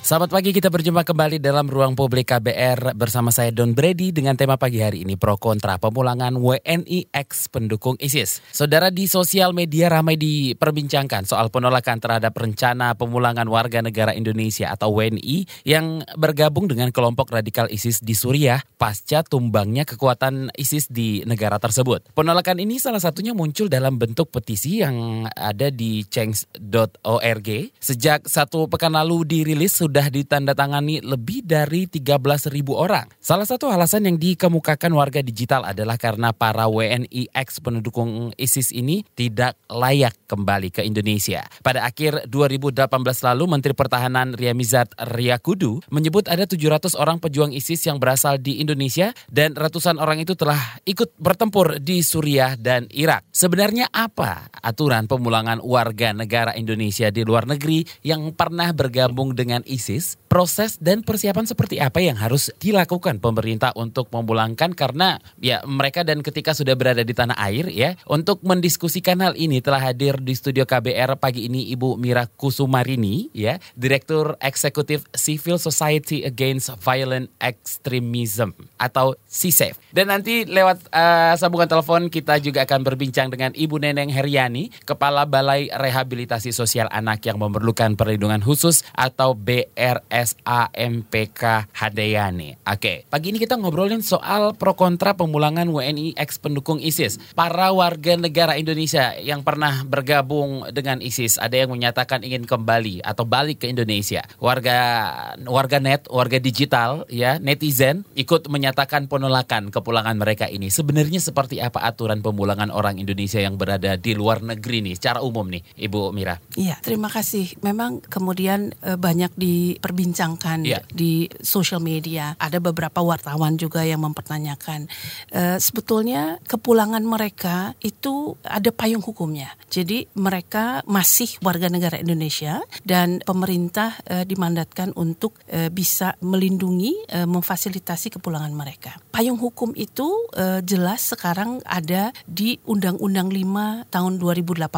Selamat pagi, kita berjumpa kembali dalam ruang publik KBR bersama saya Don Brady dengan tema pagi hari ini pro kontra pemulangan WNI ex pendukung ISIS. Saudara di sosial media ramai diperbincangkan soal penolakan terhadap rencana pemulangan warga negara Indonesia atau WNI yang bergabung dengan kelompok radikal ISIS di Suriah pasca tumbangnya kekuatan ISIS di negara tersebut. Penolakan ini salah satunya muncul dalam bentuk petisi yang ada di change.org. Sejak satu pekan lalu dirilis sudah ditandatangani lebih dari 13.000 orang. Salah satu alasan yang dikemukakan warga digital adalah karena para WNI ex pendukung ISIS ini tidak layak kembali ke Indonesia. Pada akhir 2018 lalu, Menteri Pertahanan Riamizat Riyakudu menyebut ada 700 orang pejuang ISIS yang berasal di Indonesia dan ratusan orang itu telah ikut bertempur di Suriah dan Irak. Sebenarnya apa aturan pemulangan warga negara Indonesia di luar negeri yang pernah bergabung dengan ISIS proses dan persiapan seperti apa yang harus dilakukan pemerintah untuk memulangkan karena ya mereka dan ketika sudah berada di tanah air ya untuk mendiskusikan hal ini telah hadir di studio KBR pagi ini Ibu Mira Kusumarini ya Direktur Eksekutif Civil Society Against Violent Extremism atau CISEF. Dan nanti lewat uh, sambungan telepon kita juga akan berbincang dengan Ibu Neneng Heriani, Kepala Balai Rehabilitasi Sosial Anak yang memerlukan perlindungan khusus atau BR RSAMPK Hadayani. Oke, pagi ini kita ngobrolin soal pro kontra pemulangan WNI ex pendukung ISIS. Para warga negara Indonesia yang pernah bergabung dengan ISIS ada yang menyatakan ingin kembali atau balik ke Indonesia. Warga warga net, warga digital ya, netizen ikut menyatakan penolakan kepulangan mereka ini. Sebenarnya seperti apa aturan pemulangan orang Indonesia yang berada di luar negeri nih secara umum nih, Ibu Mira? Iya, terima kasih. Memang kemudian eh, banyak di diperbincangkan yeah. di sosial media. Ada beberapa wartawan juga yang mempertanyakan uh, sebetulnya kepulangan mereka itu ada payung hukumnya. Jadi mereka masih warga negara Indonesia dan pemerintah uh, dimandatkan untuk uh, bisa melindungi, uh, memfasilitasi kepulangan mereka. Payung hukum itu uh, jelas sekarang ada di Undang-Undang 5 tahun 2018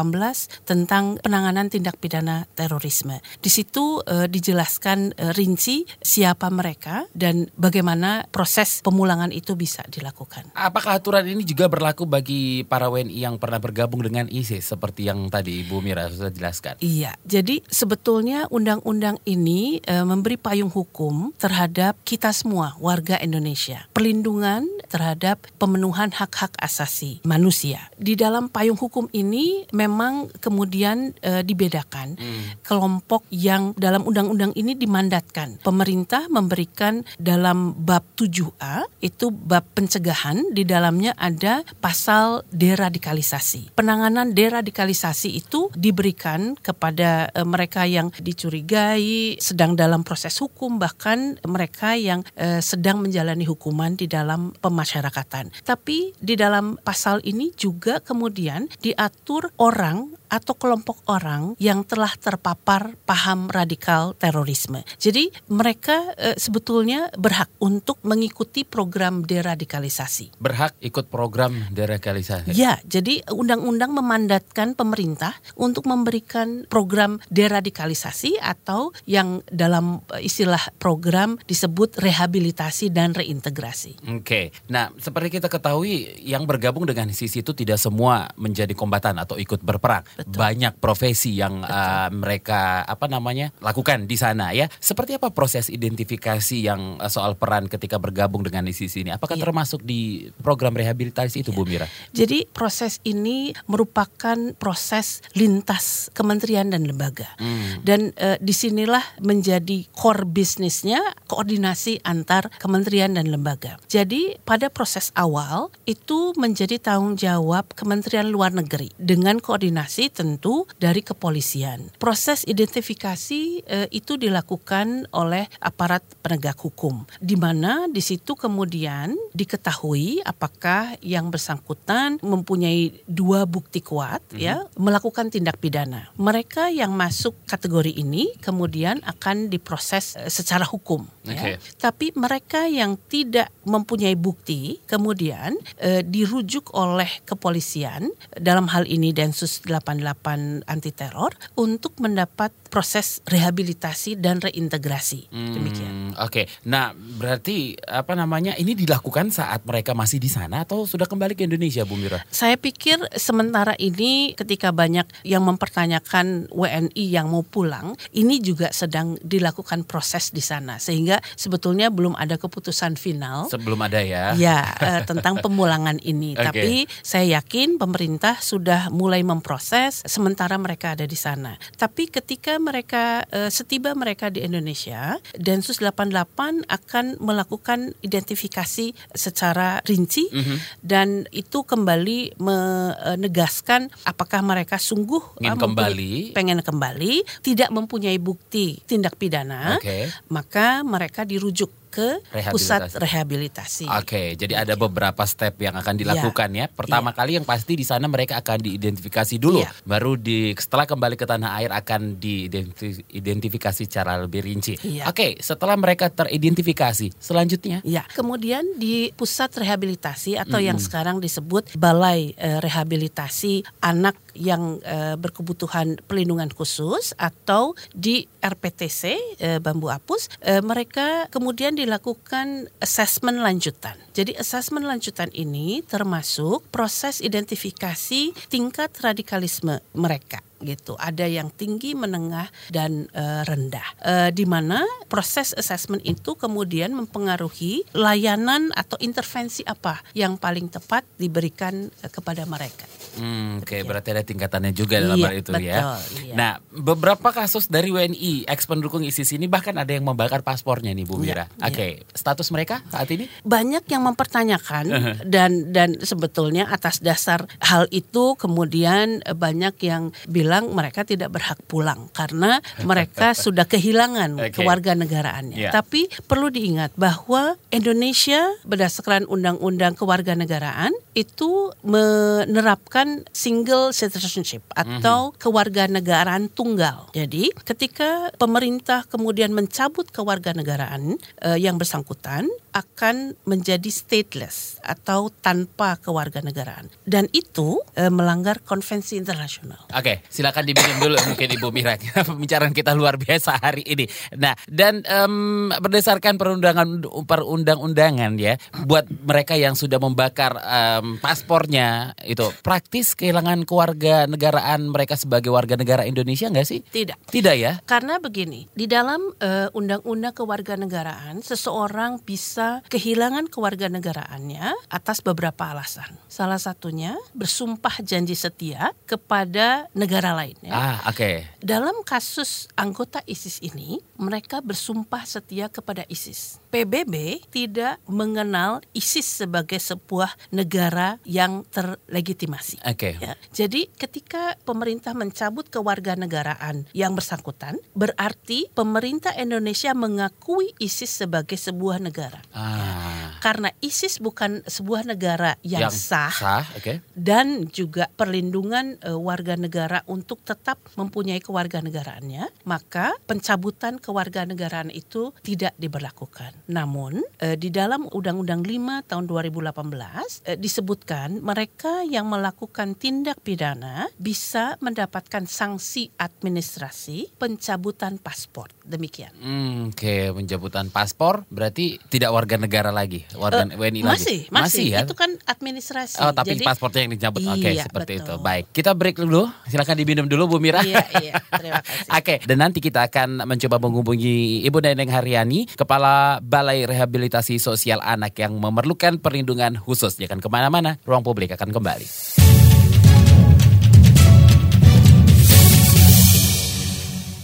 tentang penanganan tindak pidana terorisme. Di situ uh, dijelaskan menjelaskan uh, rinci siapa mereka dan bagaimana proses pemulangan itu bisa dilakukan. Apakah aturan ini juga berlaku bagi para WNI yang pernah bergabung dengan ISIS seperti yang tadi Ibu Mira sudah jelaskan? Iya, jadi sebetulnya undang-undang ini uh, memberi payung hukum terhadap kita semua warga Indonesia. Perlindungan terhadap pemenuhan hak-hak asasi manusia. Di dalam payung hukum ini memang kemudian uh, dibedakan hmm. kelompok yang dalam undang-undang ini dimandatkan. Pemerintah memberikan dalam bab 7A itu bab pencegahan di dalamnya ada pasal deradikalisasi. Penanganan deradikalisasi itu diberikan kepada e, mereka yang dicurigai sedang dalam proses hukum bahkan mereka yang e, sedang menjalani hukuman di dalam pemasyarakatan. Tapi di dalam pasal ini juga kemudian diatur orang atau kelompok orang yang telah terpapar paham radikal terorisme. Jadi mereka e, sebetulnya berhak untuk mengikuti program deradikalisasi. Berhak ikut program deradikalisasi. Ya, jadi undang-undang memandatkan pemerintah untuk memberikan program deradikalisasi atau yang dalam istilah program disebut rehabilitasi dan reintegrasi. Oke. Nah, seperti kita ketahui yang bergabung dengan sisi itu tidak semua menjadi kombatan atau ikut berperang. Betul. banyak profesi yang uh, mereka apa namanya lakukan di sana ya. Seperti apa proses identifikasi yang uh, soal peran ketika bergabung dengan ISIS ini? Apakah ya. termasuk di program rehabilitasi itu ya. Bu Mira? Jadi proses ini merupakan proses lintas kementerian dan lembaga. Hmm. Dan uh, di sinilah menjadi core bisnisnya koordinasi antar kementerian dan lembaga. Jadi pada proses awal itu menjadi tanggung jawab Kementerian Luar Negeri dengan koordinasi tentu dari kepolisian. Proses identifikasi e, itu dilakukan oleh aparat penegak hukum, di mana di situ kemudian diketahui apakah yang bersangkutan mempunyai dua bukti kuat mm -hmm. ya melakukan tindak pidana. Mereka yang masuk kategori ini kemudian akan diproses e, secara hukum. Okay. Ya. Tapi mereka yang tidak mempunyai bukti kemudian e, dirujuk oleh kepolisian dalam hal ini Densus 8 88 anti teror untuk mendapat proses rehabilitasi dan reintegrasi. Demikian. Hmm, Oke, nah berarti apa namanya ini dilakukan saat mereka masih di sana atau sudah kembali ke Indonesia, Bu Mira? Saya pikir sementara ini ketika banyak yang mempertanyakan WNI yang mau pulang, ini juga sedang dilakukan proses di sana sehingga sebetulnya belum ada keputusan final. Sebelum ada ya? Ya, eh, tentang pemulangan ini. Oke. Tapi saya yakin pemerintah sudah mulai memproses sementara mereka ada di sana. Tapi ketika mereka eh, setiba mereka di Indonesia, Densus 88 akan melakukan identifikasi secara rinci Mhm. dan itu kembali menegaskan apakah mereka sungguh Ingin eh, mempunyai- kembali. pengen kembali, tidak mempunyai bukti tindak pidana, Oke. maka mereka dirujuk ke pusat Rehabilitasi. rehabilitasi. Oke, jadi ada beberapa step yang akan dilakukan ya. Pertama kali yang pasti di sana mereka akan diidentifikasi dulu, Iya. baru di setelah kembali ke tanah air akan diidentifikasi secara lebih rinci. Iya. Oke, setelah mereka teridentifikasi, selanjutnya Ya, kemudian di pusat rehabilitasi atau yang sekarang disebut Balai eh, Rehabilitasi Anak yang eh, berkebutuhan pelindungan khusus atau di RPTC eh, Bambu Apus, eh, mereka kemudian dilakukan asesmen lanjutan. Jadi asesmen lanjutan ini termasuk proses identifikasi tingkat radikalisme mereka gitu. Ada yang tinggi, menengah, dan eh, rendah. Eh, di mana proses assessment itu kemudian mempengaruhi layanan atau intervensi apa yang paling tepat diberikan eh, kepada mereka. Hmm, Oke, berarti ada tingkatannya juga dalam Iya, hal itu ya. betul, iya. Nah, beberapa kasus dari WNI ex pendukung ISIS ini bahkan ada yang membakar paspornya nih Bu Mira. Iya, Oke, status mereka saat ini? banyak yang mempertanyakan dan dan sebetulnya atas dasar hal itu kemudian banyak yang bilang mereka tidak berhak pulang karena mereka sudah kehilangan Oke. kewarganegaraannya. Iya. Tapi perlu diingat bahwa Indonesia berdasarkan undang-undang kewarganegaraan itu menerapkan single citizenship atau kewarganegaraan tunggal. Jadi ketika pemerintah kemudian mencabut kewarganegaraan eh, yang bersangkutan akan menjadi stateless atau tanpa kewarganegaraan dan itu eh, melanggar konvensi internasional. Oke, silakan diminum dulu mungkin Ibu Mira. Pembicaraan kita luar biasa hari ini. Nah, dan em, berdasarkan perundangan perundang-undangan ya, buat mereka yang sudah membakar em, paspornya itu praktis kehilangan keluarga negaraan mereka sebagai warga negara Indonesia nggak sih? Tidak. Tidak ya? Karena begini, di dalam eh, undang-undang kewarganegaraan, seseorang bisa kehilangan kewarganegaraannya atas beberapa alasan. Salah satunya bersumpah janji setia kepada negara lain. ya. Ah, oke. Dalam kasus anggota ISIS ini, mereka bersumpah setia kepada ISIS. PBB tidak mengenal ISIS sebagai sebuah negara yang terlegitimasi. Oke. Ya, jadi ketika pemerintah mencabut kewarganegaraan yang bersangkutan, berarti pemerintah Indonesia mengakui ISIS sebagai sebuah negara. Ah, Karena ISIS bukan sebuah negara yang, sah, Sah, oke. dan juga perlindungan eh, warga negara untuk tetap mempunyai kewarganegaraannya, maka pencabutan kewarganegaraan itu tidak diberlakukan. Namun eh, di dalam Undang-Undang 5 tahun 2018 eh, disebutkan mereka yang melakukan tindak pidana bisa mendapatkan sanksi administrasi pencabutan paspor. Demikian. Hmm, Oke, pencabutan paspor berarti tidak warga negara lagi, warga Eh, WNI masih, lagi. masih, ya. Itu kan administrasi. Oh, tapi Jadi- paspornya yang dicabut. Oke, Iya, seperti itu. betul. Baik, kita break dulu. Silakan diminum dulu Bu Mira. Iya, iya. Terima kasih. Oke, dan nanti kita akan mencoba menghubungi Ibu Neneng Haryani, Kepala Balai Rehabilitasi Sosial Anak yang memerlukan perlindungan khusus. Jangan ke mana-mana, ruang publik akan kembali.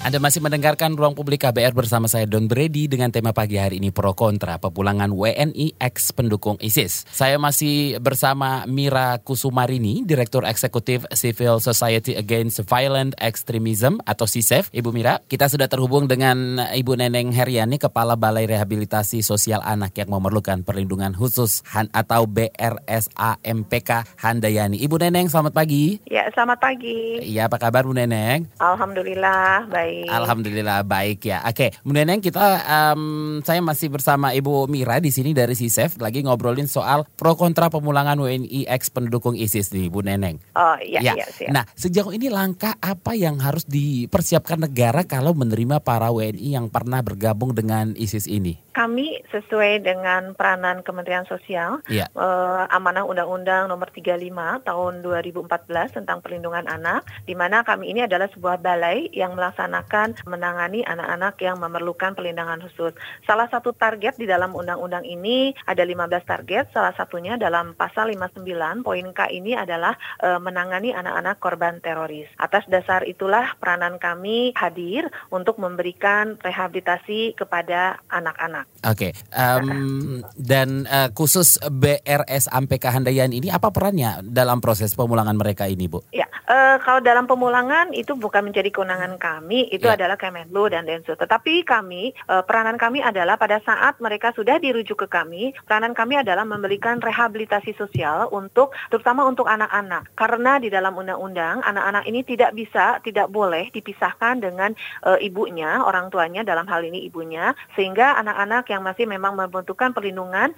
Anda masih mendengarkan Ruang Publik KBR bersama saya Don Brady dengan tema pagi hari ini pro kontra pepulangan WNI ex pendukung ISIS. Saya masih bersama Mira Kusumarini, Direktur Eksekutif Civil Society Against Violent Extremism atau CISEF. Ibu Mira, kita sudah terhubung dengan Ibu Neneng Heriani, Kepala Balai Rehabilitasi Sosial Anak yang memerlukan perlindungan khusus Han atau BRSAMPK Handayani. Ibu Neneng, selamat pagi. Ya, selamat pagi. Iya, apa kabar Bu Neneng? Alhamdulillah baik. Baik. Alhamdulillah baik ya. Oke, kemudian yang kita um, saya masih bersama Ibu Mira di sini dari CISEF lagi ngobrolin soal pro kontra pemulangan WNI ex pendukung ISIS nih Bu Neneng. Oh iya Ya. iya siap. Nah, sejauh ini langkah apa yang harus dipersiapkan negara kalau menerima para WNI yang pernah bergabung dengan ISIS ini? Kami sesuai dengan peranan Kementerian Sosial Iya. eh, amanah Undang-Undang Nomor 35 Tahun 2014 tentang Perlindungan Anak, di mana kami ini adalah sebuah balai yang melaksanakan menangani anak-anak yang memerlukan perlindungan khusus. Salah satu target di dalam undang-undang ini ada 15 target, salah satunya dalam pasal 59 poin K ini adalah eh, menangani anak-anak korban teroris. Atas dasar itulah peranan kami hadir untuk memberikan rehabilitasi kepada anak-anak. Oke, em, dan eh, khusus BRS Ampeka Handayani ini apa perannya dalam proses pemulangan mereka ini, Bu? Ya, eh, kalau dalam pemulangan itu bukan menjadi kewenangan kami, itu Ya. adalah Kemenlu dan Densus. Tetapi kami, eh, peranan kami adalah pada saat mereka sudah dirujuk ke kami, peranan kami adalah memberikan rehabilitasi sosial untuk, terutama untuk anak-anak. Karena di dalam undang-undang, anak-anak ini tidak bisa, tidak boleh dipisahkan dengan eh, ibunya, orang tuanya dalam hal ini ibunya, sehingga anak-anak yang masih memang membutuhkan perlindungan,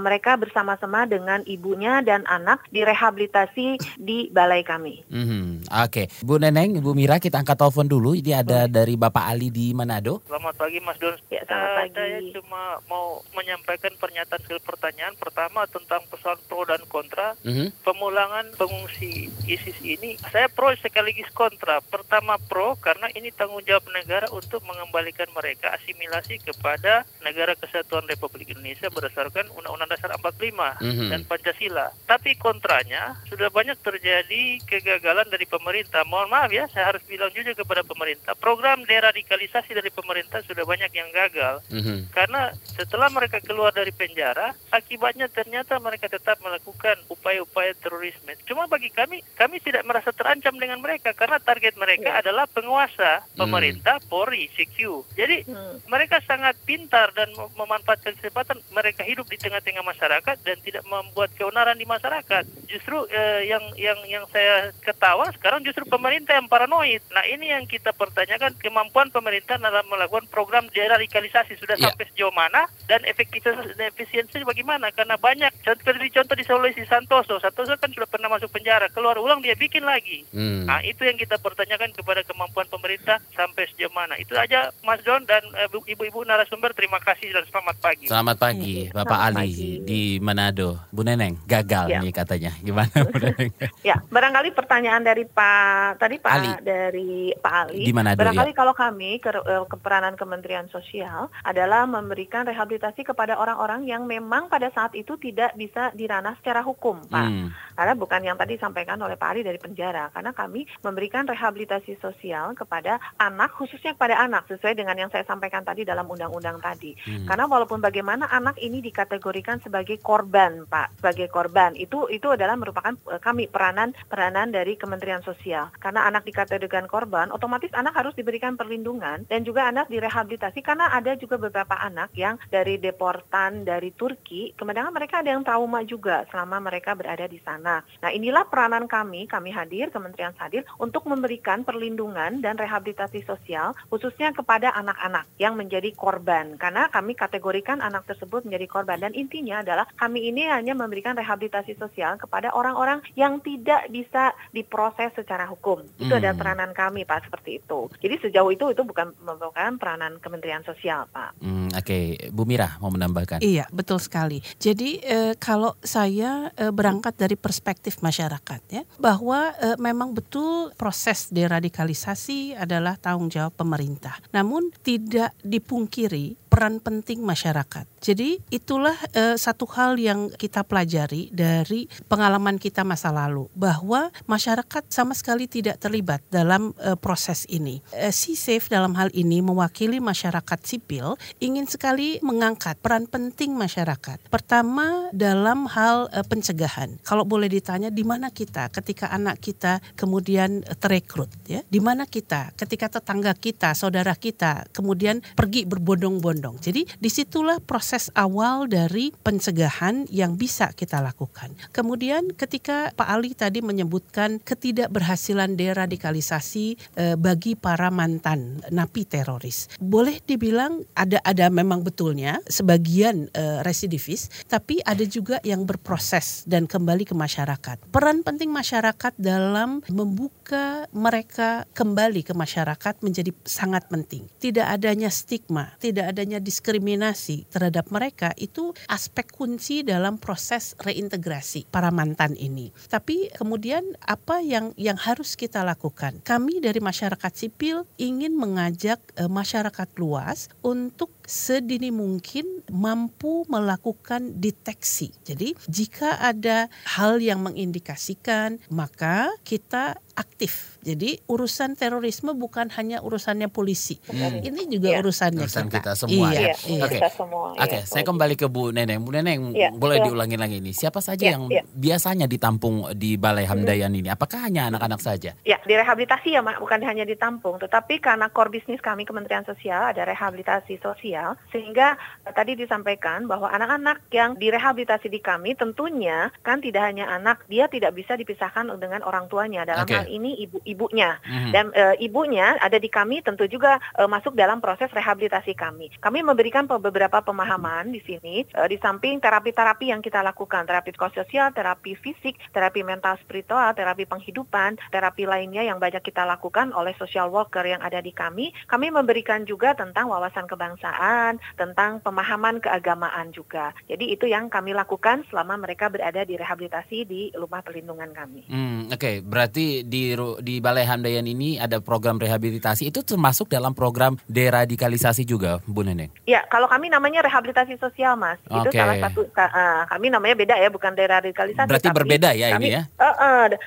mereka bersama-sama dengan ibunya dan anak direhabilitasi di balai kami. Mhm, Oke, Bu Neneng, Bu Mira, kita angkat telepon dulu. Ini ada dari Bapak Ali di Manado. Selamat pagi Mas Don. Ya, selamat Eh, pagi. Saya cuma mau menyampaikan pernyataan sekali pertanyaan. Pertama tentang persoalan pro dan kontra. Mhm. Pemulangan pengungsi ISIS ini, saya pro sekaligus kontra. Pertama pro karena ini tanggung jawab negara untuk mengembalikan mereka asimilasi kepada negara kesatuan Republik Indonesia berdasarkan Undang-Undang Dasar 45 Mhm. dan Pancasila. Tapi kontranya sudah banyak terjadi kegagalan dari pemerintah. Mohon maaf ya, saya harus bilang jujur kepada pemerintah. Program deradikalisasi dari pemerintah sudah banyak yang gagal. Mhm. Karena setelah mereka keluar dari penjara, akibatnya ternyata mereka tetap melakukan upaya-upaya terorisme. Cuma bagi kami, kami tidak merasa terancam dengan mereka karena target mereka adalah penguasa, pemerintah, Polri, CQ. Jadi Hmm. mereka sangat pintar dan mem- memanfaatkan kesempatan mereka hidup di tengah-tengah masyarakat dan tidak membuat keonaran di masyarakat. Justru eh, yang yang yang saya ketawa sekarang justru pemerintah yang paranoid. Nah ini yang kita pertanyakan kemampuan pemerintah dalam melakukan program deradikalisasi sudah Ya. sampai sejauh mana dan efektivitas dan efisiensinya bagaimana? Karena banyak seperti contoh di Sulawesi Santoso, Santoso kan sudah pernah masuk penjara, keluar ulang dia bikin lagi. Hmm. Nah, itu yang kita pertanyakan kepada kemampuan pemerintah sampai sejauh mana. Itu aja Mas Don dan eh, bu- ibu-ibu narasumber terima kasih dan selamat pagi. Selamat pagi, Iya, Bapak selamat Ali pagi. di Manado. Bu Neneng, gagal Ya. nih katanya. Gimana Bu Neneng? Ya, barangkali pertanyaan dari Pak tadi Pak Ali. dari Pak Ali. Di Manado, barangkali kalau kami ke, eh, keperanan Kementerian Sosial adalah memberikan rehabilitasi kepada orang-orang yang memang pada saat itu tidak bisa diranah secara hukum, Pak. Hmm. Karena bukan yang tadi disampaikan oleh Pak Ali dari penjara, karena kami memberikan rehabilitasi sosial kepada anak, khususnya kepada anak, sesuai dengan yang saya sampaikan tadi dalam undang-undang tadi. Hmm. Karena walaupun bagaimana anak ini dikategorikan sebagai korban, Pak, sebagai korban, itu itu adalah merupakan eh, kami peranan peranan dari Kementerian Sosial. Karena anak dikategorikan korban, otomatis anak harus diberikan perlindungan dan juga anak direhabilitasi karena ada juga beberapa anak yang dari deportan dari Turki, kemudian mereka ada yang trauma juga selama mereka berada di sana. Nah, inilah peranan kami, kami hadir, Kementerian hadir untuk memberikan perlindungan dan rehabilitasi sosial khususnya kepada anak-anak yang menjadi korban. Karena kami kategorikan anak tersebut menjadi korban dan intinya adalah kami ini hanya memberikan rehabilitasi sosial kepada orang-orang yang tidak bisa diproses secara hukum. Itu Hmm. adalah peranan kami, Pak, seperti itu. Jadi sejauh itu itu bukan merupakan peranan Kementerian Sosial, Pak. Hmm, Oke, Bu Mira mau menambahkan. Iya, betul sekali. Jadi eh, kalau saya eh, berangkat dari perspektif masyarakat ya, bahwa eh, memang betul proses deradikalisasi adalah tanggung jawab pemerintah. Namun tidak dipungkiri peran penting masyarakat. Jadi itulah eh, satu hal yang kita pelajari dari pengalaman kita masa lalu bahwa masyarakat sama sekali tidak terlibat dalam eh, proses ini. Eh, si Safe dalam hal ini mewakili masyarakat sipil ingin sekali mengangkat peran penting masyarakat. Pertama dalam hal eh, pencegahan. Kalau boleh ditanya di mana kita ketika anak kita kemudian eh, terekrut ya? Di mana kita ketika tetangga kita, saudara kita kemudian pergi berbondong-bondong condong. Jadi di situlah proses awal dari pencegahan yang bisa kita lakukan. Kemudian ketika Pak Ali tadi menyebutkan ketidakberhasilan deradikalisasi eh, bagi para mantan napi teroris, boleh dibilang ada ada memang betulnya sebagian eh, residivis, tapi ada juga yang berproses dan kembali ke masyarakat. Peran penting masyarakat dalam membuka mereka kembali ke masyarakat menjadi sangat penting. Tidak adanya stigma, tidak adanya diskriminasi terhadap mereka itu aspek kunci dalam proses reintegrasi para mantan ini. Tapi kemudian apa yang yang harus kita lakukan? Kami dari masyarakat sipil ingin mengajak eh, masyarakat luas untuk sedini mungkin mampu melakukan deteksi. Jadi jika ada hal yang mengindikasikan maka kita aktif. Jadi urusan terorisme bukan hanya urusannya polisi. Hmm. Ini juga Iya. urusannya Urusan kita. kita semua Iya, ya. Iya, iya. Oke. kita semua. Oke, iya. saya kembali ke Bu Neneng. Bu Neneng, Iya, boleh iya. diulangi lagi ini. Siapa saja Iya, yang iya. biasanya ditampung di Balai Hamdayan ini? Apakah hanya anak-anak saja? Ya, direhabilitasi ya, Mak, bukan hanya ditampung, tetapi karena core bisnis kami Kementerian Sosial ada rehabilitasi sosial, sehingga eh, tadi disampaikan bahwa anak-anak yang direhabilitasi di kami tentunya kan tidak hanya anak, dia tidak bisa dipisahkan dengan orang tuanya. Dalam Oke. hal ini ibu-ibunya. Mhm. Dan eh, ibunya ada di kami tentu juga eh, masuk dalam proses rehabilitasi kami. Kami memberikan beberapa pemahaman di sini eh, di samping terapi-terapi yang kita lakukan, terapi psikososial, terapi fisik, terapi mental spiritual, terapi penghidupan, terapi lainnya yang banyak kita lakukan oleh social worker yang ada di kami. Kami memberikan juga tentang wawasan kebangsaan, tentang pemahaman keagamaan juga. Jadi itu yang kami lakukan selama mereka berada di rehabilitasi di rumah perlindungan kami. Hmm, Oke, berarti di di Balai Hamdayan ini ada program rehabilitasi itu termasuk dalam program deradikalisasi juga, Bu Neneng. Ya, kalau kami namanya rehabilitasi sosial, Mas. Itu Oke. salah satu eh, kami namanya beda ya, bukan deradikalisasi. Berarti tapi berbeda ya kami, ini ya? eh,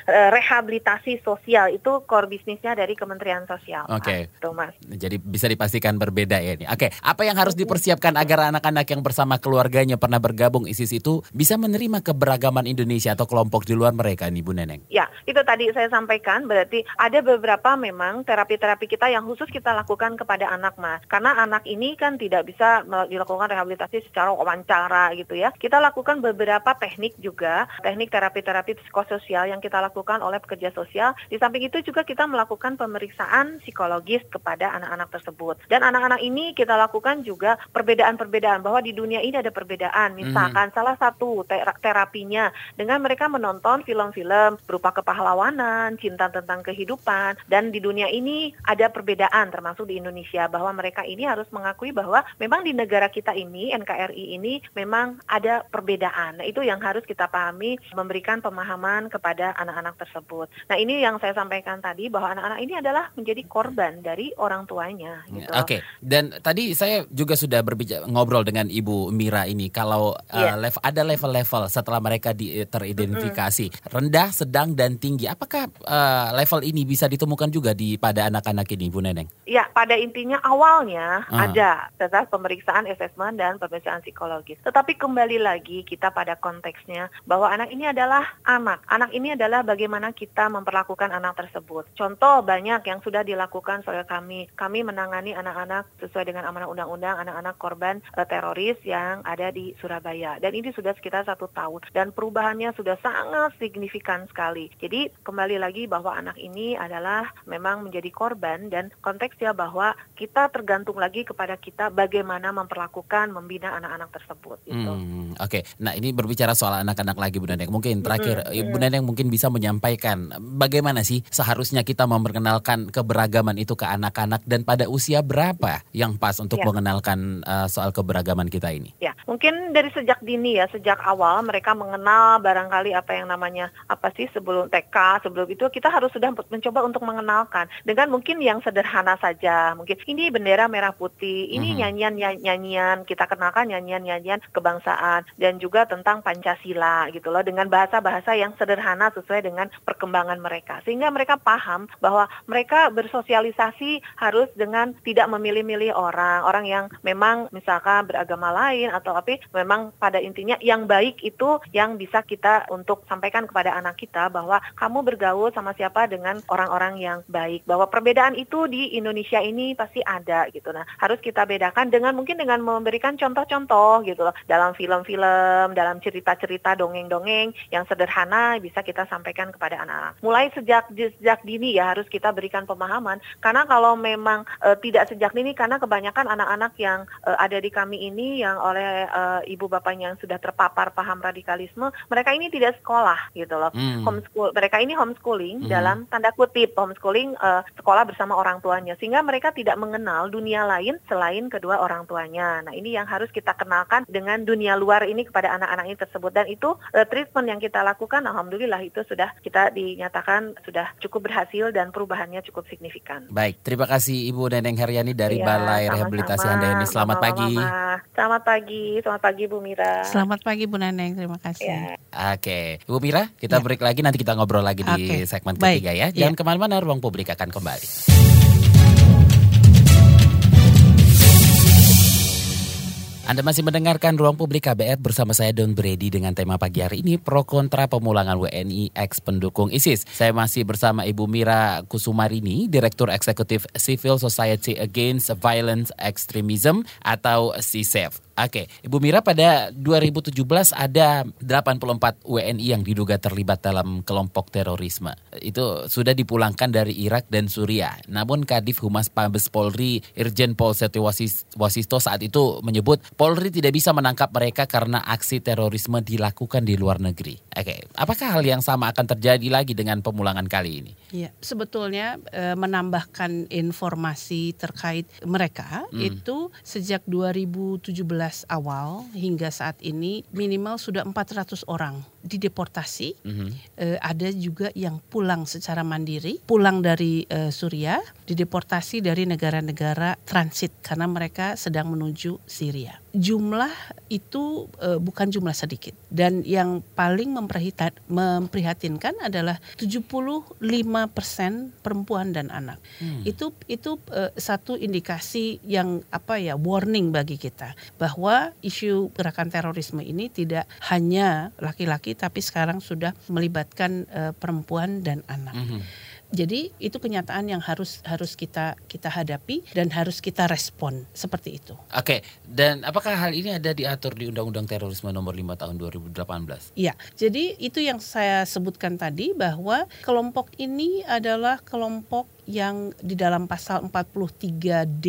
eh, rehabilitasi sosial itu core bisnisnya dari Kementerian Sosial. Oke. Mas. Tuh, Mas. Jadi bisa dipastikan berbeda ya ini. Oke, apa yang harus dipersiapkan agar anak-anak yang bersama keluarganya pernah bergabung ISIS itu bisa menerima keberagaman Indonesia atau kelompok di luar mereka nih Bu Neneng? Ya, itu tadi saya sampaikan berarti ada beberapa memang terapi-terapi kita yang khusus kita lakukan kepada anak, Mas. Karena anak ini kan tidak bisa dilakukan rehabilitasi secara wawancara gitu ya. Kita lakukan beberapa teknik juga, teknik terapi-terapi psikososial yang kita lakukan oleh pekerja sosial. Di samping itu juga kita melakukan pemeriksaan psikologis kepada anak-anak tersebut. Dan anak-anak ini kita lakukan juga perbedaan-perbedaan bahwa di dunia ini ada perbedaan. Misalkan salah satu ter- terapinya dengan mereka menonton film-film berupa kepahlawanan, cinta tentang kehidupan, dan di dunia ini ada perbedaan termasuk di Indonesia bahwa mereka ini harus mengakui bahwa memang di negara kita ini NKRI ini memang ada perbedaan. Nah, itu yang harus kita pahami memberikan pemahaman kepada anak-anak tersebut. Nah, ini yang saya sampaikan tadi bahwa anak-anak ini adalah menjadi korban dari orang tuanya gitu. Oke, dan tadi saya juga sudah berbicara ngobrol dengan Ibu Mira ini kalau uh, Iya. level ada level-level setelah mereka di, teridentifikasi rendah, sedang dan tinggi. Apakah uh, level ini bisa ditemukan juga di pada anak-anak ini, Bu Neneng? Ya, pada intinya awalnya Ah. ada tentang pemeriksaan asesmen dan pemeriksaan psikologis. Tetapi kembali lagi kita pada konteksnya bahwa anak ini adalah anak. Anak ini adalah bagaimana kita memperlakukan anak tersebut. Contoh banyak yang sudah dilakukan oleh kami. Kami menangani anak-anak sesuai dengan amanah undang-undang anak-anak korban eh, teroris yang ada di Surabaya. Dan ini sudah sekitar satu tahun. Dan perubahannya sudah sangat signifikan sekali. Jadi kembali lagi bahwa anak ini adalah memang menjadi korban dan konteksnya bahwa kita tergantung lagi kepada kita bagaimana memperlakukan membina anak-anak tersebut gitu. Hmm, Oke, nah ini berbicara soal anak-anak lagi Bu Neneng. Mungkin terakhir Mm-mm, Ibu Neneng mungkin bisa menyampaikan bagaimana sih seharusnya kita memperkenalkan keberagaman itu ke anak-anak dan pada usia berapa yang pas untuk Ya. Mengenalkan uh, soal keberagaman kita ini? Ya, mungkin dari sejak dini ya, sejak awal mereka mengenal barangkali apa yang namanya apa sih sebelum TK, sebelum itu kita harus sudah mencoba untuk mengenalkan dengan mungkin yang sederhana saja. Mungkin ini bendera merah putih, ini Mhm. nyanyian nyanyian kita kenalkan nyanyian-nyanyian kebangsaan dan juga tentang Pancasila gitu loh dengan bahasa-bahasa yang sederhana sesuai dengan perkembangan mereka. Sehingga mereka paham bahwa mereka bersosialisasi harus dengan tidak memilih-milih orang, orang yang memang misalkan beragama lain atau tapi memang pada intinya yang baik itu yang bisa kita untuk sampaikan kepada anak kita bahwa kamu bergaul sama siapa dengan orang-orang yang baik. Bahwa perbedaan itu di Indonesia ini pasti ada gitu. Nah harus kita bedakan dengan mungkin dengan memberikan contoh-contoh gitu loh. Dalam film-film dalam cerita-cerita dongeng-dongeng yang sederhana bisa kita sampaikan kepada anak-anak. Mulai sejak sejak dini ya harus kita berikan pemahaman. Karena kalau memang e, tidak sejak dini karena kebanyakan anak-anak yang e, ada di kami ini yang oleh e, ibu bapaknya yang sudah terpapar paham radikalisme mereka ini tidak sekolah gitu loh hmm. homeschool mereka ini homeschooling hmm. dalam tanda kutip homeschooling uh, sekolah bersama orang tuanya sehingga mereka tidak mengenal dunia lain selain kedua orang tuanya. Nah, ini yang harus kita kenalkan dengan dunia luar ini kepada anak-anak ini tersebut dan itu uh, treatment yang kita lakukan alhamdulillah itu sudah kita dinyatakan sudah cukup berhasil dan perubahannya cukup signifikan. Baik, terima kasih Ibu Neneng Heryani dari ya, Balai sama-sama. Rehabilitasi Handayani. Selamat pagi. Selamat pagi, selamat pagi Bu Mira. Selamat pagi Bu Neneng, terima kasih. Ya. Oke, Ibu Mira, kita ya. break lagi nanti kita ngobrol lagi okay. di segmen Baik. ketiga ya. Jangan ya. ke mana-mana, ruang publik akan kembali. Anda masih mendengarkan Ruang Publik KBR bersama saya Don Brady dengan tema pagi hari ini pro kontra pemulangan WNI ex pendukung ISIS. Saya masih bersama Ibu Mira Kusumarini, Direktur Eksekutif Civil Society Against Violence Extremism atau CSEF. Oke, Ibu Mira pada 2017 ada 84 WNI yang diduga terlibat dalam kelompok terorisme. Itu sudah dipulangkan dari Irak dan Suriah. Namun Kadif Humas Mabes Polri Irjen Pol Setio Wasisto saat itu menyebut Polri tidak bisa menangkap mereka karena aksi terorisme dilakukan di luar negeri. Oke, apakah hal yang sama akan terjadi lagi dengan pemulangan kali ini? Iya, sebetulnya e, menambahkan informasi terkait mereka hmm. itu sejak 2017 awal hingga saat ini minimal sudah 400 orang dideportasi. Mm -hmm. uh, ada juga yang pulang secara mandiri, pulang dari uh, Suriah, dideportasi dari negara-negara transit karena mereka sedang menuju Syria. Jumlah itu uh, bukan jumlah sedikit dan yang paling memprihatinkan adalah 75% perempuan dan anak. Hmm. Itu itu uh, satu indikasi yang apa ya warning bagi kita bahwa isu gerakan terorisme ini tidak hanya laki-laki tapi sekarang sudah melibatkan uh, perempuan dan anak. Mm -hmm. Jadi itu kenyataan yang harus harus kita kita hadapi dan harus kita respon seperti itu. Oke, dan apakah hal ini ada diatur di Undang-Undang Terorisme Nomor 5 Tahun 2018? Iya. Jadi itu yang saya sebutkan tadi bahwa kelompok ini adalah kelompok yang di dalam pasal 43D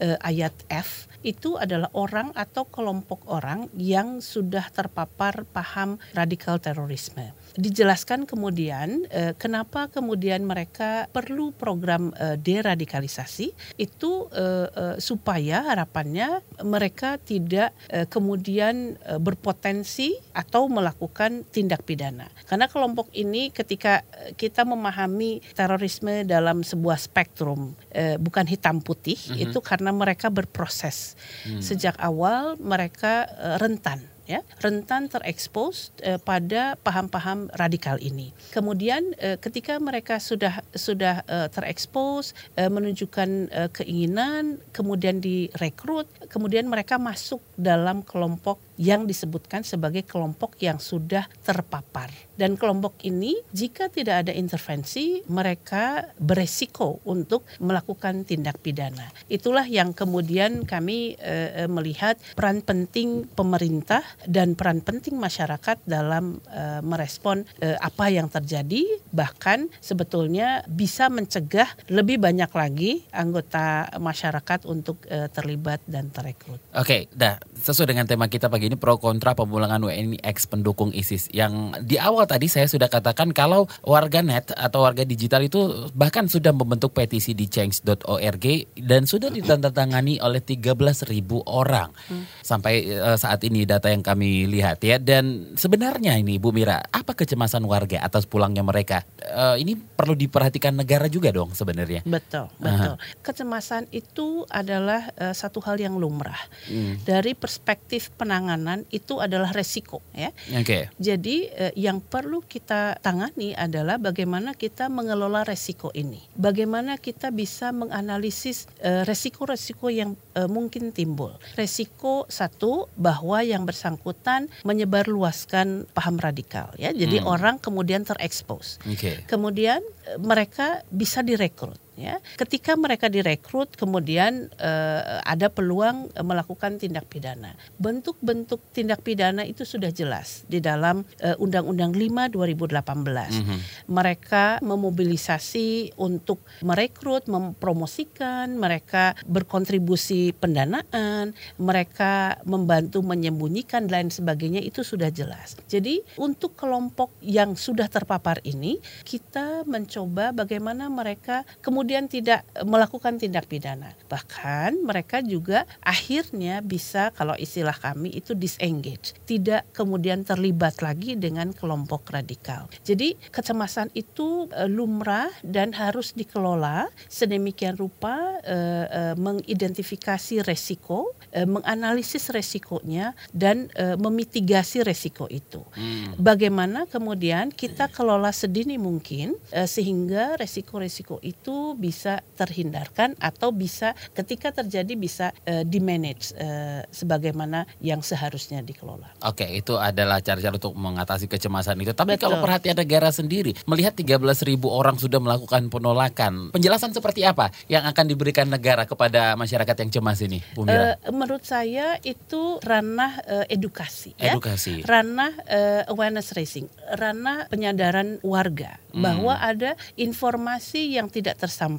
eh, ayat F itu adalah orang atau kelompok orang yang sudah terpapar paham radikal terorisme. Dijelaskan kemudian eh, kenapa kemudian mereka perlu program eh, deradikalisasi itu eh, eh, supaya harapannya mereka tidak eh, kemudian eh, berpotensi atau melakukan tindak pidana. Karena kelompok ini ketika eh, kita memahami terorisme dalam sebuah spektrum eh, bukan hitam putih mm -hmm. itu karena mereka berproses hmm. sejak awal mereka uh, rentan ya rentan terekspos uh, pada paham-paham radikal ini. Kemudian uh, ketika mereka sudah sudah uh, terekspos uh, menunjukkan uh, keinginan, kemudian direkrut, kemudian mereka masuk dalam kelompok yang disebutkan sebagai kelompok yang sudah terpapar. Dan kelompok ini jika tidak ada intervensi, mereka beresiko untuk melakukan tindak pidana. Itulah yang kemudian kami e, melihat peran penting pemerintah dan peran penting masyarakat dalam e, merespon e, apa yang terjadi, bahkan sebetulnya bisa mencegah lebih banyak lagi anggota masyarakat untuk e, terlibat dan terekrut. Oke, dah sesuai dengan tema kita pagi ini pro kontra pemulangan WNI ex pendukung ISIS. Yang di awal tadi saya sudah katakan kalau warga net atau warga digital itu bahkan sudah membentuk petisi di change.org dan sudah ditandatangani oleh 13.000 orang. Hmm. Sampai uh, saat ini data yang kami lihat ya dan sebenarnya ini Bu Mira, apa kecemasan warga atas pulangnya mereka? Uh, ini perlu diperhatikan negara juga dong sebenarnya. Betul, betul. Aha. Kecemasan itu adalah uh, satu hal yang lumrah. Hmm. Dari perspektif penanganan itu adalah resiko ya. Oke. Jadi eh, yang perlu kita tangani adalah bagaimana kita mengelola resiko ini. Bagaimana kita bisa menganalisis eh, resiko-resiko yang eh, mungkin timbul. Resiko satu bahwa yang bersangkutan menyebarluaskan paham radikal ya. Jadi Hmm. orang kemudian terekspos. Oke. Kemudian eh, mereka bisa direkrut ya. Ketika mereka direkrut kemudian eh, ada peluang eh, melakukan tindak pidana. Bentuk-bentuk tindak pidana itu sudah jelas di dalam eh, Undang-Undang 5 2018. Mhm. Mereka memobilisasi untuk merekrut, mempromosikan, mereka berkontribusi pendanaan, mereka membantu menyembunyikan dan lain sebagainya itu sudah jelas. Jadi untuk kelompok yang sudah terpapar ini kita mencoba bagaimana mereka kemudian tidak eh, melakukan tindak pidana. Bahkan mereka juga akhirnya bisa kalau istilah kami itu disengage, tidak kemudian terlibat lagi dengan kelompok radikal. Jadi kecemasan itu eh, lumrah dan harus dikelola sedemikian rupa eh, eh, mengidentifikasi resiko, eh, menganalisis resikonya dan eh, memitigasi resiko itu. Hmm. Bagaimana kemudian kita kelola sedini mungkin eh, sehingga resiko-resiko itu bisa terhindarkan atau bisa ketika terjadi bisa eh, dimanage eh, sebagaimana yang seharusnya dikelola. Oke, itu adalah cara-cara untuk mengatasi kecemasan itu. Tapi Betul. kalau perhatian negara sendiri, melihat 13 ribu orang sudah melakukan penolakan, penjelasan seperti apa yang akan diberikan negara kepada masyarakat yang cemas ini, Bu Mira? Eh, menurut saya itu ranah eh, edukasi, ya. Edukasi. ranah eh, awareness raising, ranah penyadaran warga Hmm. bahwa ada informasi yang tidak tersampaikan,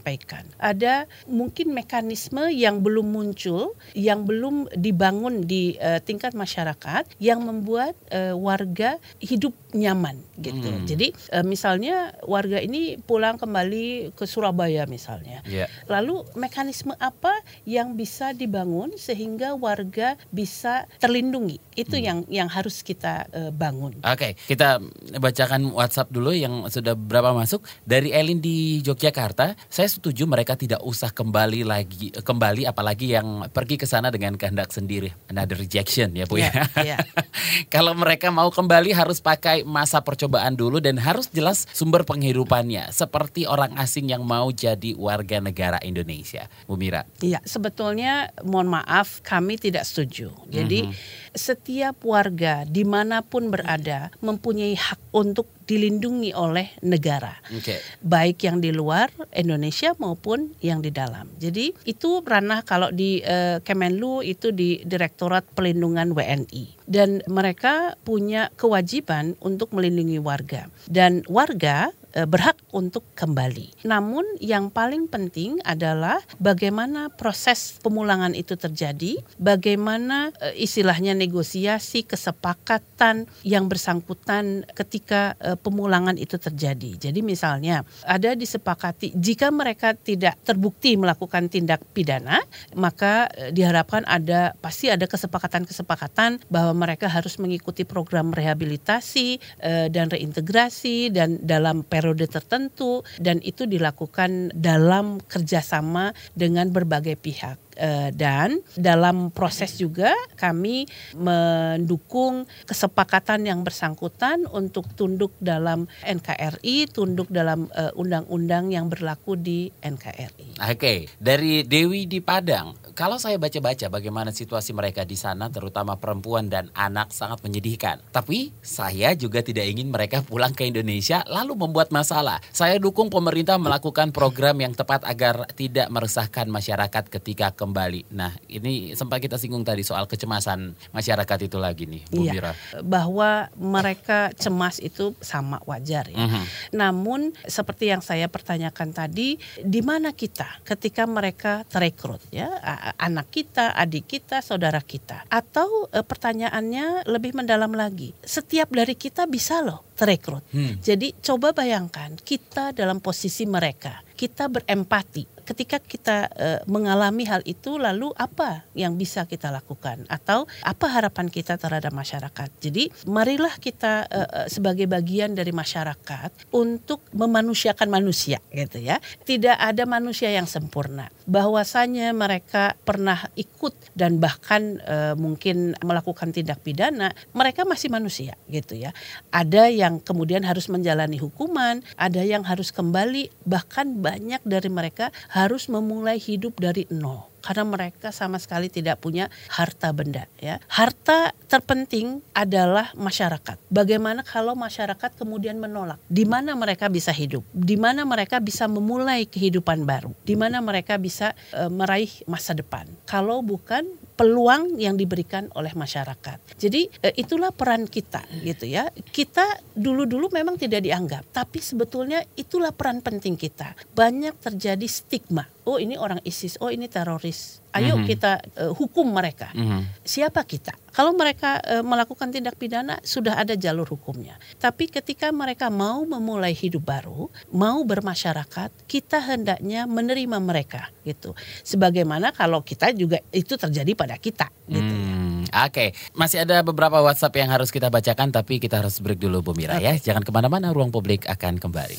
ada mungkin mekanisme yang belum muncul, yang belum dibangun di eh, tingkat masyarakat, yang membuat eh, warga hidup nyaman gitu. Hmm. Jadi eh, misalnya warga ini pulang kembali ke Surabaya misalnya, Iya. Lalu mekanisme apa yang bisa dibangun sehingga warga bisa terlindungi? Itu Hmm. yang yang harus kita eh, bangun. Oke, kita bacakan WhatsApp dulu yang sudah berapa masuk dari Elin di Yogyakarta. Saya setuju mereka tidak usah kembali lagi kembali apalagi yang pergi ke sana dengan kehendak sendiri. Another rejection ya Bu ya. Ya, ya. Kalau mereka mau kembali harus pakai masa percobaan dulu dan harus jelas sumber penghidupannya seperti orang asing yang mau jadi warga negara Indonesia. Bu Mira. Iya, sebetulnya mohon maaf kami tidak setuju. Jadi Mhm. setiap warga di mana pun berada mempunyai hak untuk dilindungi oleh negara. Oke. baik yang di luar Indonesia maupun yang di dalam. Jadi itu ranah kalau di eh, Kemenlu itu di Direktorat Pelindungan WNI dan mereka punya kewajiban untuk melindungi warga. Dan warga eh, berhak untuk kembali. Namun yang paling penting adalah bagaimana proses pemulangan itu terjadi, bagaimana eh, istilahnya negosiasi, kesepakatan yang bersangkutan ketika eh, pemulangan itu terjadi. Jadi misalnya ada disepakati jika mereka tidak terbukti melakukan tindak pidana, maka diharapkan ada pasti ada kesepakatan-kesepakatan bahwa mereka harus mengikuti program rehabilitasi eh, dan reintegrasi dan dalam periode tertentu dan itu dilakukan dalam kerjasama dengan berbagai pihak. Eh, dan dalam proses juga kami mendukung kesepakatan yang bersangkutan untuk tunduk dalam NKRI, tunduk dalam eh, undang-undang yang berlaku di NKRI. Oke, dari Dewi di Padang. Kalau saya baca-baca bagaimana situasi mereka di sana, terutama perempuan dan anak sangat menyedihkan. Tapi saya juga tidak ingin mereka pulang ke Indonesia lalu membuat masalah. Saya dukung pemerintah melakukan program yang tepat agar tidak meresahkan masyarakat ketika kembali. Nah, ini sempat kita singgung tadi soal kecemasan masyarakat itu lagi nih, Bu Iya. Mira. Bahwa mereka cemas itu sama wajar ya. Mhm. Namun seperti yang saya pertanyakan tadi, di mana kita ketika mereka terekrut ya, anak kita, adik kita, saudara kita. Atau eh, pertanyaannya lebih mendalam lagi, setiap dari kita bisa loh terekrut. Hmm. Jadi coba bayangkan kita dalam posisi mereka, kita berempati. Ketika kita eh, mengalami hal itu, lalu apa yang bisa kita lakukan atau apa harapan kita terhadap masyarakat? Jadi marilah kita eh, sebagai bagian dari masyarakat untuk memanusiakan manusia, gitu ya. Tidak ada manusia yang sempurna. Bahwasanya mereka pernah ikut dan bahkan eh, mungkin melakukan tindak pidana, mereka masih manusia, gitu ya. Ada yang kemudian harus menjalani hukuman, ada yang harus kembali, bahkan banyak dari mereka harus memulai hidup dari nol karena mereka sama sekali tidak punya harta benda ya. Harta terpenting adalah masyarakat. Bagaimana kalau masyarakat kemudian menolak? Di mana mereka bisa hidup? Di mana mereka bisa memulai kehidupan baru? Di mana mereka bisa e, meraih masa depan? Kalau bukan peluang yang diberikan oleh masyarakat. Jadi e, itulah peran kita gitu ya. Kita dulu-dulu memang tidak dianggap, tapi sebetulnya itulah peran penting kita. Banyak terjadi stigma. Oh ini orang ISIS, oh ini teroris. Ayo Mhm. kita e, hukum mereka. Mhm. Siapa kita? Kalau mereka e, melakukan tindak pidana sudah ada jalur hukumnya. Tapi ketika mereka mau memulai hidup baru, mau bermasyarakat, kita hendaknya menerima mereka gitu. Sebagaimana kalau kita juga itu terjadi pada kita gitu ya. Hmm, Oke, masih ada beberapa WhatsApp yang harus kita bacakan, tapi kita harus break dulu Bu Mira ya. Jangan ke mana-mana, ruang publik akan kembali.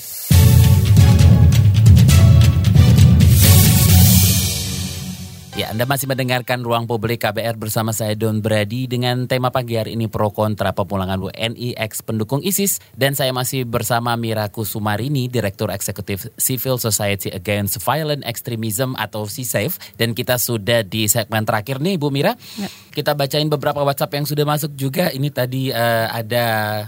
Ya, Anda masih mendengarkan Ruang Publik KBR bersama saya Don Brady dengan tema pagi hari ini pro kontra pemulangan WNI ex pendukung ISIS dan saya masih bersama Mira Kusumarini, Direktur Eksekutif Civil Society Against Violent Extremism atau CSAVE dan kita sudah di segmen terakhir nih Bu Mira. Kita bacain beberapa WhatsApp yang sudah masuk juga. Ini tadi eh, ada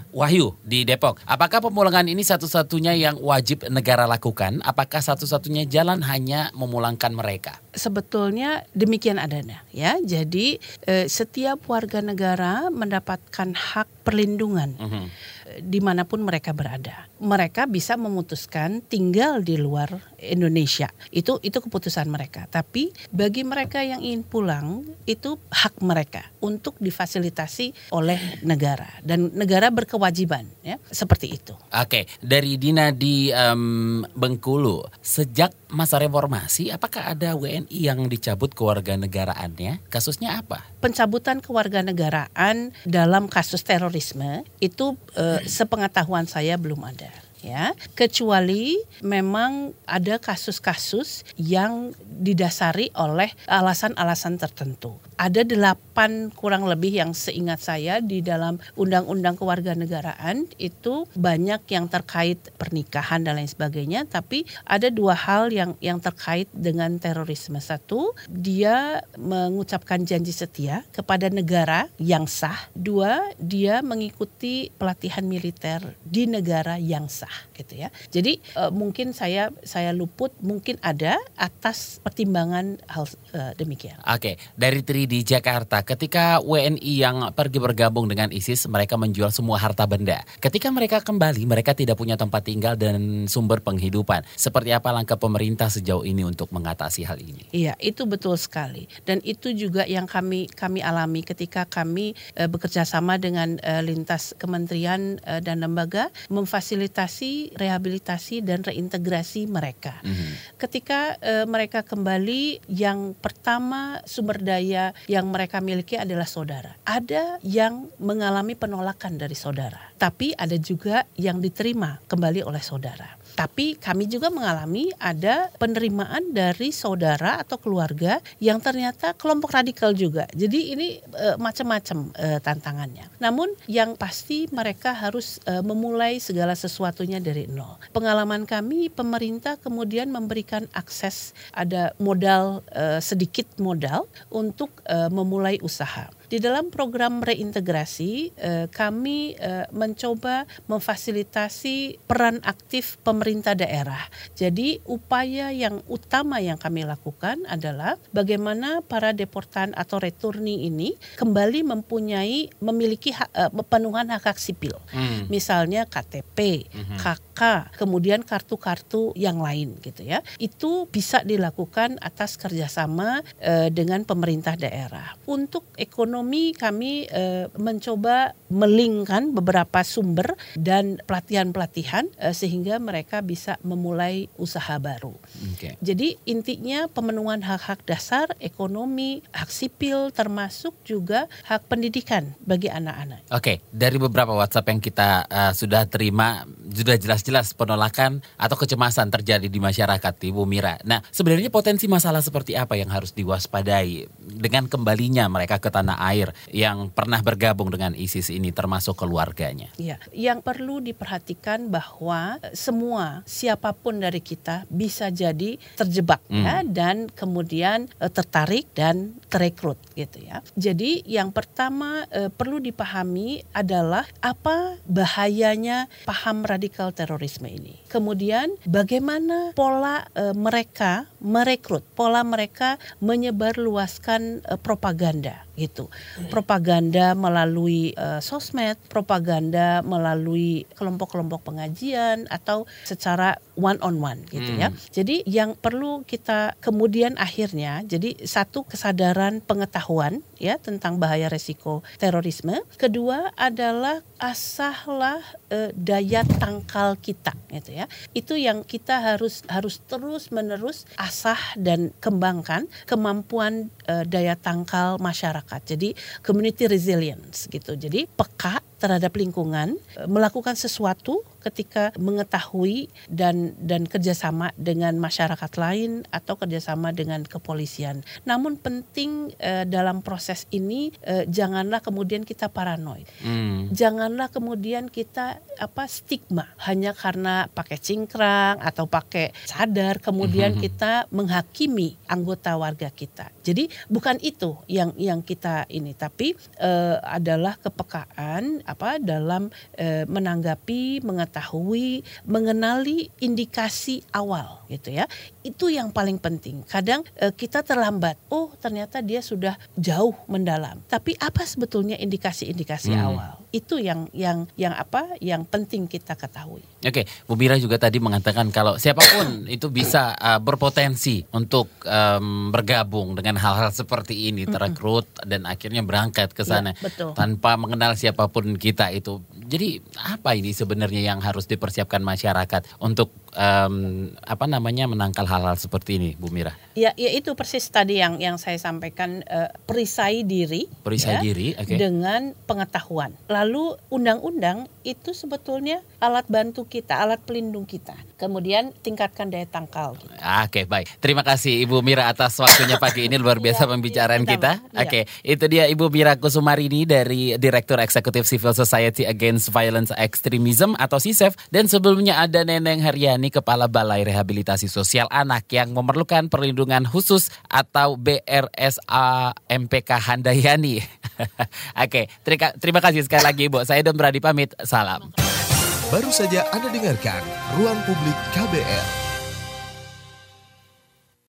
Wahyu di Depok. Apakah pemulangan ini satu-satunya yang wajib negara lakukan? Apakah satu-satunya jalan hanya memulangkan mereka? sebetulnya demikian adanya ya. Jadi eh, setiap warga negara mendapatkan hak perlindungan Mhm. eh, di mana pun mereka berada. Mereka bisa memutuskan tinggal di luar Indonesia. Itu itu keputusan mereka. Tapi bagi mereka yang ingin pulang itu hak mereka untuk difasilitasi oleh negara dan negara berkewajiban ya seperti itu. Oke, dari Dina di em, Bengkulu, sejak masa reformasi, apakah ada WNI yang dicabut kewarganegaraannya? Kasusnya apa? pencabutan kewarganegaraan dalam kasus terorisme itu eh, sepengetahuan saya belum ada ya. Kecuali memang ada kasus-kasus yang didasari oleh alasan-alasan tertentu ada delapan kurang lebih yang seingat saya di dalam undang-undang kewarganegaraan itu banyak yang terkait pernikahan dan lain sebagainya tapi ada dua hal yang yang terkait dengan terorisme. Satu dia mengucapkan janji setia kepada negara yang sah. Dua dia mengikuti pelatihan militer di negara yang sah gitu ya. Jadi eh, mungkin saya saya luput mungkin ada atas pertimbangan hal eh, demikian. Oke, dari Tri di Jakarta, ketika WNI yang pergi bergabung dengan ISIS, mereka menjual semua harta benda. Ketika mereka kembali, mereka tidak punya tempat tinggal dan sumber penghidupan. Seperti apa langkah pemerintah sejauh ini untuk mengatasi hal ini? Iya, itu betul sekali. Dan itu juga yang kami kami alami ketika kami eh, bekerja sama dengan eh, lintas kementerian eh, dan lembaga memfasilitasi rehabilitasi dan reintegrasi mereka. Mhm. Ketika eh, mereka kembali, yang pertama sumber daya yang mereka miliki adalah saudara. Ada yang mengalami penolakan dari saudara, tapi ada juga yang diterima kembali oleh saudara. Tapi kami juga mengalami ada penerimaan dari saudara atau keluarga yang ternyata kelompok radikal juga. Jadi ini eh, macam-macam eh, tantangannya. Namun yang pasti mereka harus eh, memulai segala sesuatunya dari nol. Pengalaman kami pemerintah kemudian memberikan akses ada modal eh, sedikit modal untuk eh, memulai usaha. Di dalam program reintegrasi, eh, kami eh, mencoba memfasilitasi peran aktif pemerintah daerah. Jadi upaya yang utama yang kami lakukan adalah bagaimana para deportan atau returni ini kembali mempunyai memiliki hak, eh, pemenuhan hak hak sipil. Hmm. Misalnya KTP, KK, kemudian kartu-kartu yang lain gitu ya. Itu bisa dilakukan atas kerjasama eh, dengan pemerintah daerah. Untuk ekonomi ekonomi kami uh, mencoba melingkan beberapa sumber dan pelatihan-pelatihan uh, sehingga mereka bisa memulai usaha baru. Okay. Jadi intinya pemenuhan hak-hak dasar, ekonomi, hak sipil termasuk juga hak pendidikan bagi anak-anak. Oke, okay. dari beberapa WhatsApp yang kita uh, sudah terima sudah jelas-jelas penolakan atau kecemasan terjadi di masyarakat Ibu Mira. Nah, sebenarnya potensi masalah seperti apa yang harus diwaspadai dengan kembalinya mereka ke tanah air yang pernah bergabung dengan ISIS ini termasuk keluarganya? Ya, yang perlu diperhatikan bahwa semua siapa pun dari kita bisa jadi terjebak hmm. ya dan kemudian uh, tertarik dan terekrut gitu ya. Jadi yang pertama uh, perlu dipahami adalah apa bahayanya paham radikal terorisme ini. Kemudian bagaimana pola uh, mereka merekrut, pola mereka menyebarluaskan uh, propaganda gitu. Propaganda melalui uh, sosmed, propaganda melalui kelompok-kelompok pengajian atau secara one on one gitu ya. hmm. ya. Jadi yang perlu kita kemudian akhirnya jadi satu kesadaran pengetahuan ya tentang bahaya resiko terorisme. Kedua adalah asahlah uh, daya tangkal kita gitu ya. Itu yang kita harus harus terus menerus asah dan kembangkan kemampuan uh, daya tangkal masyarakat masyarakat. Jadi community resilience gitu. Jadi peka terhadap lingkungan, melakukan sesuatu ketika mengetahui dan dan kerjasama dengan masyarakat lain atau kerjasama dengan kepolisian. Namun penting eh, dalam proses ini eh, janganlah kemudian kita paranoid, hmm. janganlah kemudian kita apa stigma hanya karena pakai cingkrang atau pakai sadar kemudian hmm. kita menghakimi anggota warga kita. Jadi bukan itu yang yang kita ini, tapi eh, adalah kepekaan apa dalam eh, menanggapi mengetahui mengetahui, mengenali indikasi awal gitu ya. Itu yang paling penting. Kadang e, kita terlambat. Oh, ternyata dia sudah jauh mendalam. Tapi apa sebetulnya indikasi-indikasi hmm. awal? Itu yang yang yang apa? Yang penting kita ketahui. Oke, Bu Mira juga tadi mengatakan kalau siapa pun itu bisa uh, berpotensi untuk um, bergabung dengan hal-hal seperti ini, terekrut dan akhirnya berangkat ke iya, sana ya, betul. tanpa mengenal siapa pun kita itu. Jadi apa ini sebenarnya yang harus dipersiapkan masyarakat untuk um, apa namanya menangkal hal-hal seperti ini, Bu Mira? Ya, ya itu persis tadi yang yang saya sampaikan uh, perisai diri, perisai ya, diri, okay. dengan pengetahuan. Lalu undang-undang itu sebetulnya alat bantu kita, alat pelindung kita. Kemudian tingkatkan daya tangkal. Oke, okay, baik. Terima kasih Ibu Mira atas waktunya pagi ini luar biasa ya, pembicaraan ya, kita. Oke, okay, itu dia Ibu Mira Kusumarini dari Direktur Eksekutif Civil Society Against Violence Extremism atau CISEF dan sebelumnya ada Neneng Haryani Kepala Balai Rehabilitasi Sosial Anak yang memerlukan perlindungan khusus atau BRSA MPK Handayani. Oke, okay, terima kasih sekali lagi Ibu. Saya Don Brady pamit. Salam. Baru saja Anda dengarkan Ruang Publik KBR.